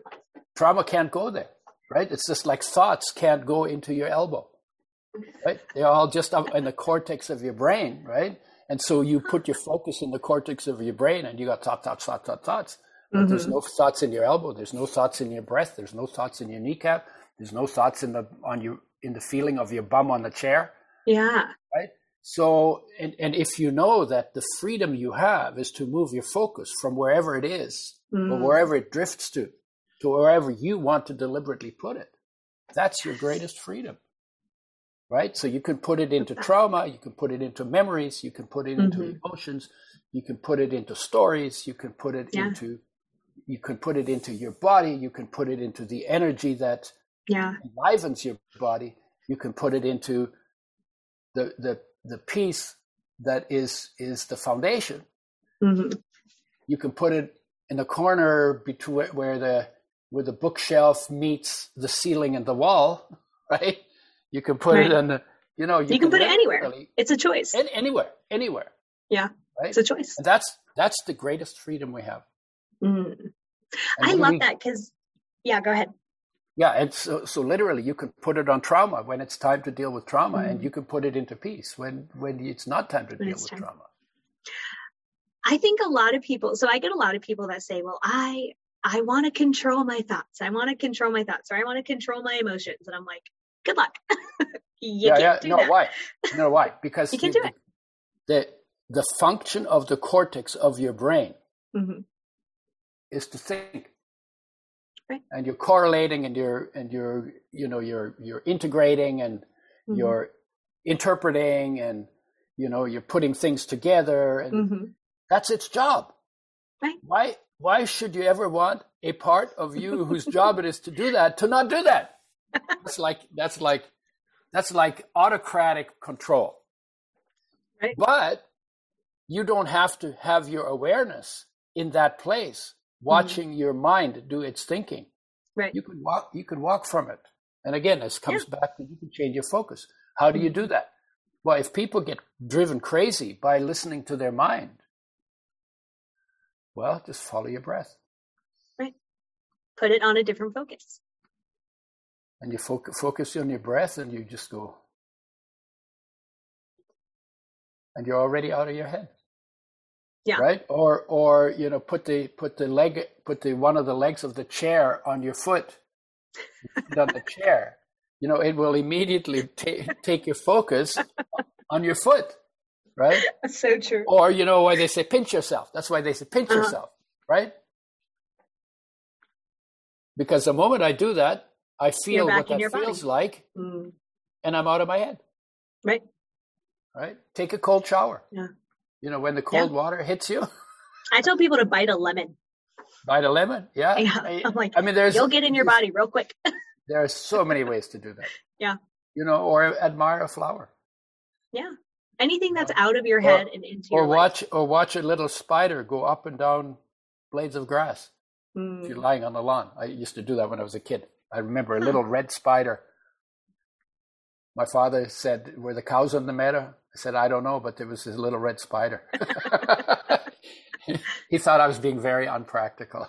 trauma can't go there right it's just like thoughts can't go into your elbow right they're all just up in the cortex of your brain right and so you put your focus in the cortex of your brain and you got thoughts, thoughts, thoughts, thoughts, thoughts. But mm-hmm. there's no thoughts in your elbow. There's no thoughts in your breath. There's no thoughts in your kneecap. There's no thoughts in the on your in the feeling of your bum on the chair. Yeah. Right. So and and if you know that the freedom you have is to move your focus from wherever it is mm. or wherever it drifts to, to wherever you want to deliberately put it, that's your greatest freedom right? So you can put it into trauma, you can put it into memories, you can put it into mm-hmm. emotions, you can put it into stories, you can put it yeah. into you can put it into your body, you can put it into the energy that yeah. enlivens your body, you can put it into the the the peace that is is the foundation. Mm-hmm. You can put it in the corner between where the where the bookshelf meets the ceiling and the wall, right? You can put right. it in the, you know, you, you can, can, put it anywhere. It's a choice. anywhere, anywhere. Yeah, right? it's a choice. And that's that's the greatest freedom we have. Mm. I love we, that because, yeah, go ahead. Yeah, and so so literally, you can put it on trauma when it's time to deal with trauma, mm. and you can put it into peace when when it's not time to when deal with time. trauma. I think a lot of people. So I get a lot of people that say, "Well, I I want to control my thoughts. I want to control my thoughts, or I want to control my emotions," and I'm like, good luck. yeah, yeah. no, that. why? No, why? Because you can do it. The, the function of the cortex of your brain mm-hmm. is to think. Right. And you're correlating and you're and you're you know you're you're integrating and mm-hmm. you're interpreting and you know you're putting things together and mm-hmm. that's its job. Right. Why why should you ever want a part of you whose job it is to do that to not do that? that's like that's like that's like autocratic control. Right. But you don't have to have your awareness in that place, watching mm-hmm. your mind do its thinking. Right. You could walk you can walk from it. And again, this comes yeah. back to you can change your focus. How do you do that? Well, if people get driven crazy by listening to their mind, well, just follow your breath. Right. Put it on a different focus. And you focus, focus on your breath and you just go. And you're already out of your head. Yeah. Right? Or or you know put the put the leg put the one of the legs of the chair on your foot. On the chair. You know it will immediately ta- take your focus on your foot right that's so true or you know why they say pinch yourself that's why they say pinch uh-huh. yourself right because the moment i do that I feel what that feels body. like, mm. and I'm out of my head. Right. Right. Take a cold shower. Yeah. You know when the cold yeah. water hits you. I tell people to bite a lemon. Bite a lemon. Yeah. yeah. I, am like, I mean, there's you'll get in your body real quick. there are so many ways to do that. Yeah. You know, or admire a flower. Yeah. Anything that's out of your head or, and into or your watch life. or watch a little spider go up and down blades of grass. Mm. If you're lying on the lawn, I used to do that when I was a kid. I remember a little red spider. My father said, Were the cows on the meadow? I said, I don't know, but there was this little red spider. he thought I was being very unpractical.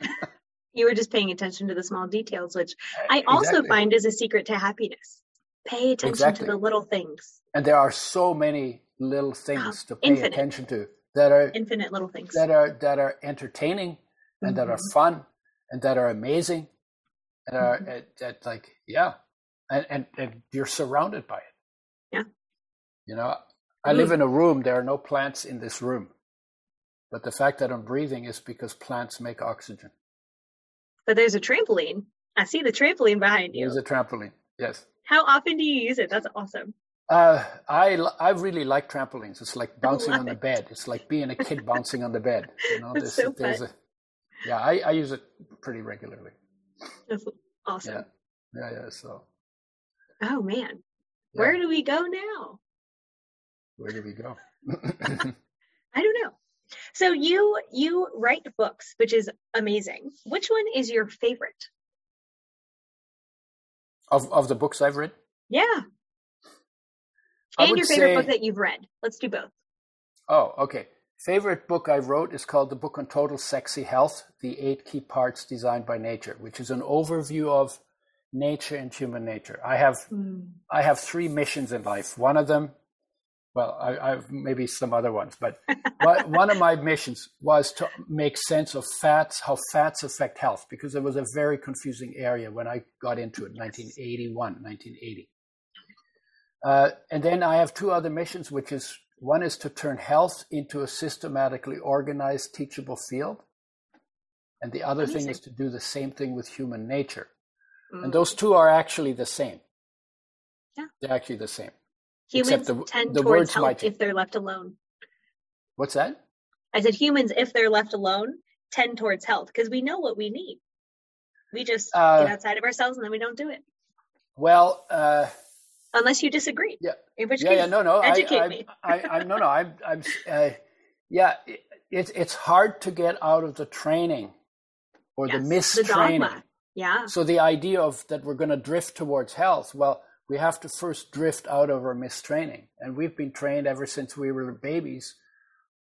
you were just paying attention to the small details, which I also exactly. find is a secret to happiness. Pay attention exactly. to the little things. And there are so many little things oh, to pay infinite. attention to that are infinite little things that are that are entertaining and mm-hmm. that are mm-hmm. fun and that are amazing and uh, mm-hmm. it, it, like yeah and, and and you're surrounded by it yeah you know i mm. live in a room there are no plants in this room but the fact that i'm breathing is because plants make oxygen but there's a trampoline i see the trampoline behind you there's a trampoline yes how often do you use it that's awesome uh, I I really like trampolines. It's like bouncing on the bed. It's like being a kid bouncing on the bed. You know, there's, so there's a, yeah, I, I use it pretty regularly. That's awesome. Yeah, yeah, yeah. So. Oh man, yeah. where do we go now? Where do we go? I don't know. So you you write books, which is amazing. Which one is your favorite? Of of the books I've read? Yeah. and your favorite say, book that you've read. Let's do both. Oh, okay. Favorite book I wrote is called The Book on Total Sexy Health: The Eight Key Parts Designed by Nature, which is an overview of nature and human nature. I have mm. I have three missions in life. One of them well, I, I maybe some other ones, but one of my missions was to make sense of fats, how fats affect health, because it was a very confusing area when I got into it, 1981, 1980. Uh, and then I have two other missions, which is one is to turn health into a systematically organized, teachable field, and the other Amazing. thing is to do the same thing with human nature. Mm. And those two are actually the same. Yeah. They're actually the same. Humans the, tend the towards health if they're left alone. What's that? I said humans, if they're left alone, tend towards health because we know what we need. We just uh, get outside of ourselves and then we don't do it. Well, uh, unless you disagree. Yeah. In which yeah, case, yeah, no, no. Educate I, me. I, I, I, no, no. I'm, I'm. Uh, yeah, it, it's it's hard to get out of the training or yes, the mistraining. The yeah. So the idea of that we're going to drift towards health. Well, we have to first drift out of our mistraining. And we've been trained ever since we were babies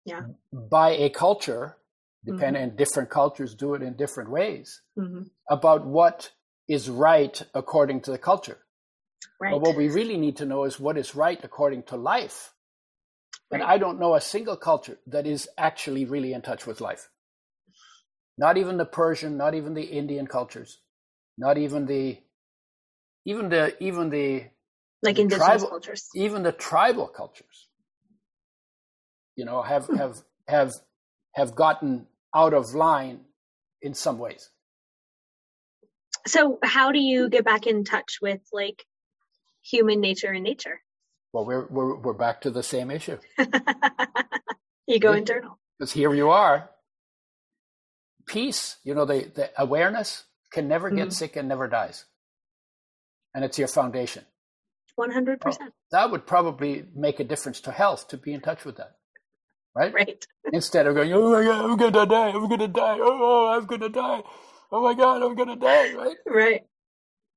yeah. by a culture, depending mm-hmm. different cultures do it in different ways, mm-hmm. about what is right according to the culture. Right. But what we really need to know is what is right according to life. Right. And I don't know a single culture that is actually really in touch with life. Not even the Persian, not even the Indian cultures, not even the even the even the like indigenous tribal, cultures, even the tribal cultures, you know, have hmm. have have have gotten out of line in some ways. So, how do you get back in touch with like human nature and nature? Well, we're we're we're back to the same issue. you go internal because here you are. Peace, you know, the the awareness can never get mm-hmm. sick and never dies and it's your foundation. 100%. Well, that would probably make a difference to health to be in touch with that. Right? Right. Instead of going, oh my God, I'm going to die. I'm going to die. Oh, I'm going to die. Oh my God, I'm going to die. Right? Right.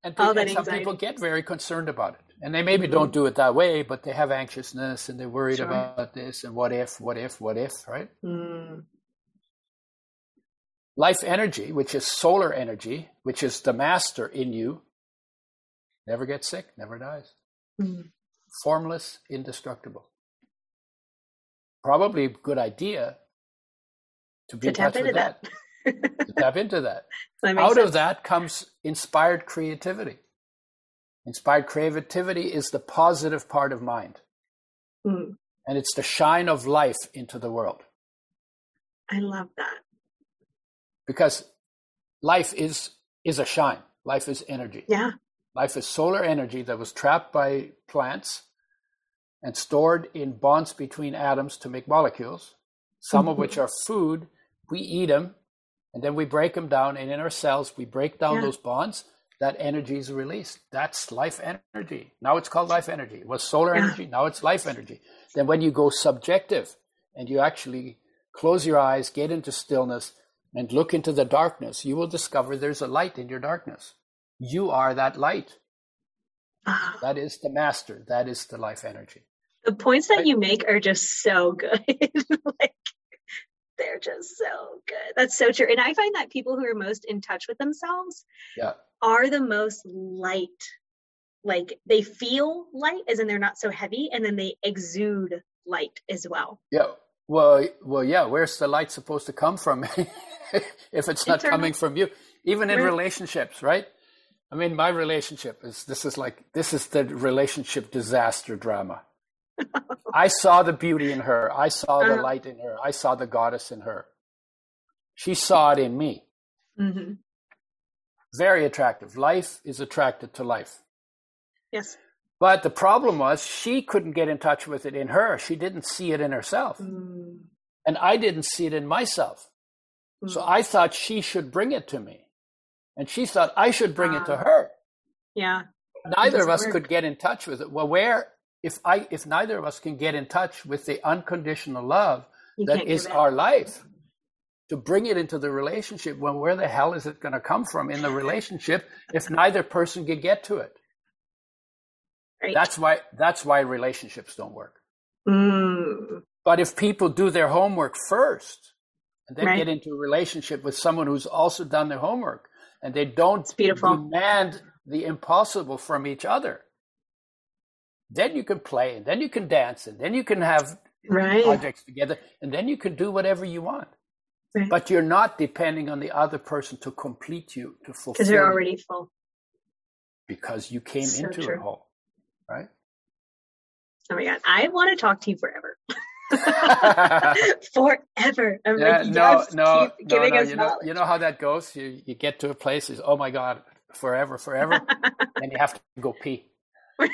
And, people, and some people get very concerned about it. And they maybe mm-hmm. don't do it that way, but they have anxiousness and they're worried sure. about this and what if, what if, what if, right? Mm. Life energy, which is solar energy, which is the master in you, Never gets sick, never dies. Mm-hmm. Formless, indestructible. Probably a good idea to be to in touch with that. that. to tap into that. that Out sense. of that comes inspired creativity. Inspired creativity is the positive part of mind. Mm. And it's the shine of life into the world. I love that. Because life is is a shine. Life is energy. Yeah. Life is solar energy that was trapped by plants and stored in bonds between atoms to make molecules, some mm-hmm. of which are food. We eat them and then we break them down, and in our cells, we break down yeah. those bonds. That energy is released. That's life energy. Now it's called life energy. It was solar yeah. energy. Now it's life energy. Then when you go subjective and you actually close your eyes, get into stillness, and look into the darkness, you will discover there's a light in your darkness. You are that light. Ah. That is the master. That is the life energy. The points that right? you make are just so good. like they're just so good. That's so true. And I find that people who are most in touch with themselves yeah. are the most light. Like they feel light as in they're not so heavy and then they exude light as well. Yeah. Well, well, yeah. Where's the light supposed to come from if it's not coming from you? Even in relationships, right? I mean, my relationship is this is like this is the relationship disaster drama. I saw the beauty in her. I saw the uh-huh. light in her. I saw the goddess in her. She saw it in me. Mm-hmm. Very attractive. Life is attracted to life. Yes. But the problem was she couldn't get in touch with it in her. She didn't see it in herself. Mm. And I didn't see it in myself. Mm. So I thought she should bring it to me. And she thought I should bring it to her. Yeah. Neither of us work. could get in touch with it. Well, where if I if neither of us can get in touch with the unconditional love You that is our life to bring it into the relationship well, where the hell is it going to come from in the relationship if neither person can get to it right. that's why that's why relationships don't work mm. but if people do their homework first and then right. get into a relationship with someone who's also done their homework and they don't demand the impossible from each other. Then you can play and then you can dance and then you can have right. projects together and then you can do whatever you want. Right. but you're not depending on the other person to complete you to fulfill because they're already full. Because you came so into true. it whole right? Oh my god. I want to talk to you forever forever. I'm yeah, like, no no no, no. You, know, you know how that goes? You you get to a place is oh my god forever forever and you have to go pee.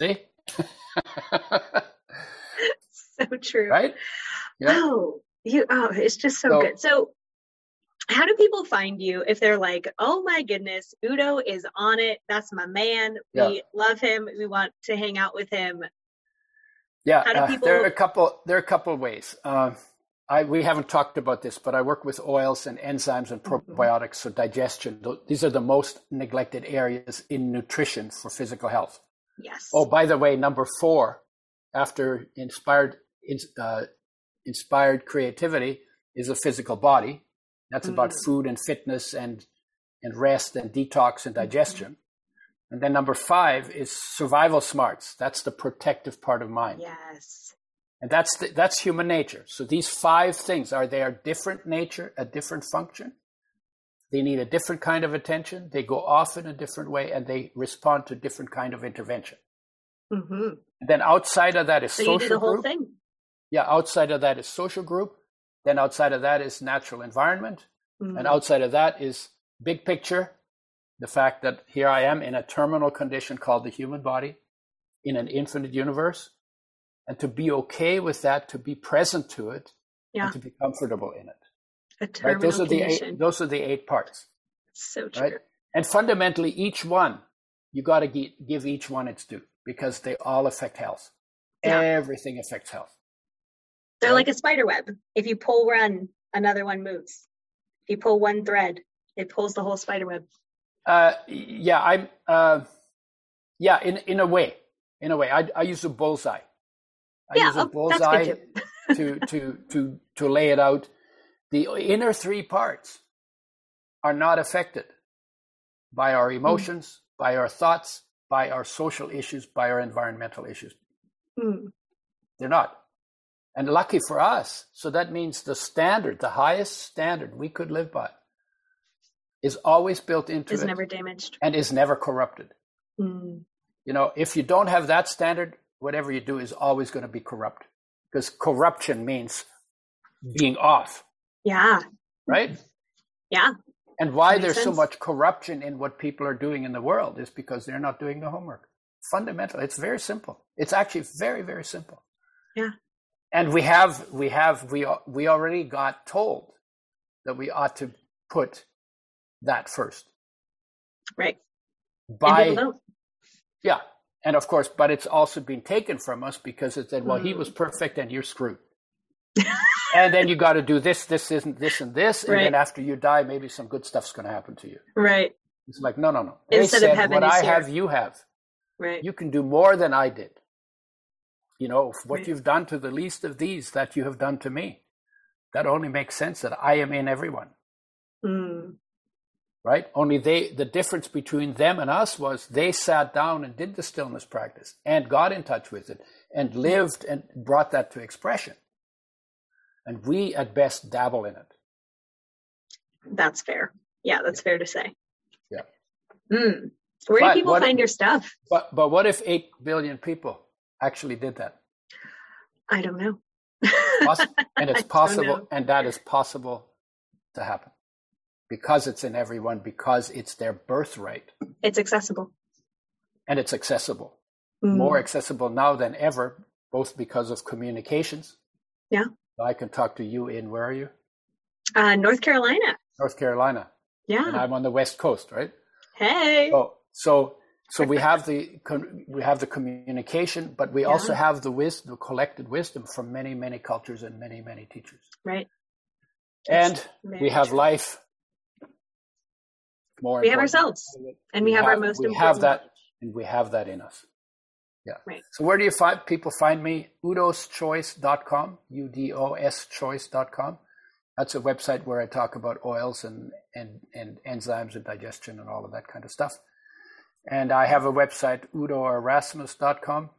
See? So true. Right? Yeah. oh you oh it's just so, so good. So how do people find you if they're like oh my goodness udo is on it. That's my man. Yeah. we love him. We want to hang out with him yeah uh, people... there are a couple there are a couple of ways uh, I, we haven't talked about this, but I work with oils and enzymes and mm-hmm. probiotics, mm-hmm. so digestion. These are the most neglected areas in nutrition for physical health. Yes. Oh, by the way, number four, after inspired uh, inspired creativity is a physical body. That's mm-hmm. about mm. food and fitness and and rest and detox and digestion. And then number five is survival smarts. That's the protective part of mind. Yes. And that's the, that's human nature. So these five things are they are different nature, a different function. They need a different kind of attention. They go off in a different way, and they respond to different kind of intervention. Mm-hmm. And then outside of that is so social group. Thing. Yeah, outside of that is social group. Then outside of that is natural environment. Mm-hmm. And outside of that is big picture, the fact that here I am in a terminal condition called the human body in an infinite universe. And to be okay with that, to be present to it, yeah. and to be comfortable in it. Right? Those are condition. the eight, those are the eight parts. So true. Right? And fundamentally, each one, you got to give each one its due because they all affect health. Yeah. Everything affects health. They're right? like a spider web. If you pull one, another one moves. If you pull one thread, it pulls the whole spider web. Uh, yeah, I'm. Uh, yeah, in in a way, in a way, I, I use a bullseye. I yeah, use a oh, bullseye to to to to lay it out. The inner three parts are not affected by our hmm. emotions, mm. by our thoughts, by our social issues, by our environmental issues. Mm. They're not. And lucky for us, so that means the standard, the highest standard we could live by, is always built into is it. Is never damaged. And is never corrupted. Mm. You know, if you don't have that standard, whatever you do is always going to be corrupt. Because corruption means being off. Yeah. Right? Yeah. And why there's sense. so much corruption in what people are doing in the world is because they're not doing the homework. Fundamental. It's very simple. It's actually very, very simple. Yeah and we have we have we we already got told that we ought to put that first right by yeah and of course but it's also been taken from us because it said well mm. he was mm. perfect and you're screwed and then you got to do this this isn't this and this and right. then after you die maybe some good stuff's going to happen to you right it's like no no no they Instead said what i here. have you have right you can do more than i did you know, what you've done to the least of these, that you have done to me. That only makes sense that I am in everyone. Mm. Right? Only they, the difference between them and us was they sat down and did the stillness practice and got in touch with it and lived and brought that to expression. And we at best dabble in it. That's fair. Yeah, that's fair to say. Yeah. Mm. Where but do people find if, your stuff? But but what if eight billion people actually did that? I don't know. and it's possible, and that is possible to happen because it's in everyone, because it's their birthright. It's accessible. And it's accessible. Mm. More accessible now than ever, both because of communications. Yeah. I can talk to you in, where are you? Uh, North Carolina. North Carolina. Yeah. And I'm on the West Coast, right? Hey. Oh, so so we have the we have the communication, but we yeah. also have the wisdom, the collected wisdom from many many cultures and many many teachers. Right. And we have true. life. More we have ourselves, and we, we have, have, our most. We have that, and we have that in us. Yeah. Right. So where do you find people find me? udoschoice.com, U-D-O-S choice.com. That's a website where I talk about oils and, and, and enzymes and digestion and all of that kind of stuff. And I have a website, udoerasmus.com.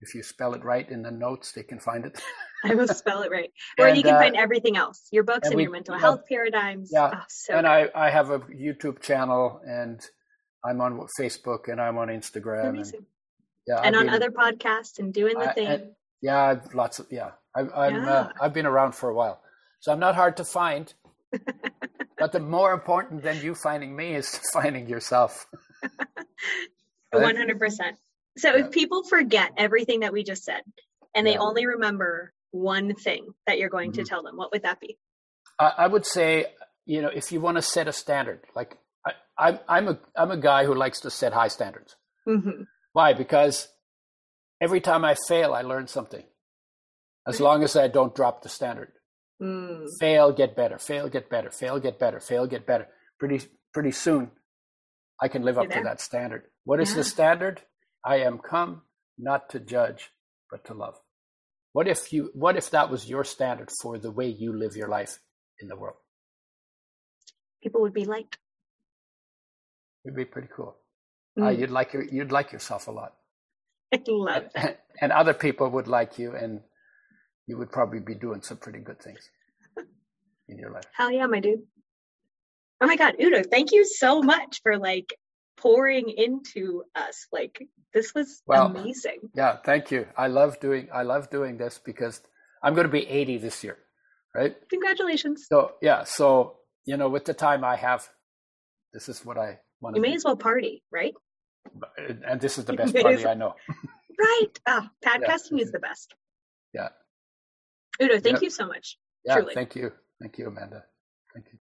If you spell it right in the notes, they can find it. I will spell it right. Or and, you can uh, find everything else, your books and, and we, your mental health paradigms. Yeah. Oh, so and I, I have a YouTube channel and I'm on Facebook and I'm on Instagram. Amazing. And, yeah, and I've on been, other podcasts and doing the I, thing. And, yeah, I've lots of yeah. I, I'm yeah. Uh, I've been around for a while, so I'm not hard to find. but the more important than you finding me is finding yourself. One hundred percent. So yeah. if people forget everything that we just said, and they yeah. only remember one thing that you're going mm-hmm. to tell them, what would that be? I, I would say, you know, if you want to set a standard, like I, I'm, I'm a I'm a guy who likes to set high standards. Mm-hmm. Why? Because every time I fail, I learn something. As long as I don't drop the standard. Mm. Fail, get better. Fail, get better. Fail, get better. Fail, get better. Pretty pretty soon, I can live up to that standard. What is yeah. the standard? I am come not to judge, but to love. What if you? What if that was your standard for the way you live your life in the world? People would be like. It'd be pretty cool. Mm. Uh, you'd like your, you'd like yourself a lot. I love that. And other people would like you, and you would probably be doing some pretty good things in your life. Hell yeah, my dude. Oh my God, Udo, thank you so much for like pouring into us. Like this was well, amazing. Yeah, thank you. I love doing I love doing this because I'm going to be 80 this year, right? Congratulations. So yeah, so you know, with the time I have, this is what I want. You may do. as well party, right? and this is the best party I know. right. Oh, podcasting yeah. is the best. Yeah. Udo, thank yeah. you so much. Yeah, truly. thank you. Thank you, Amanda.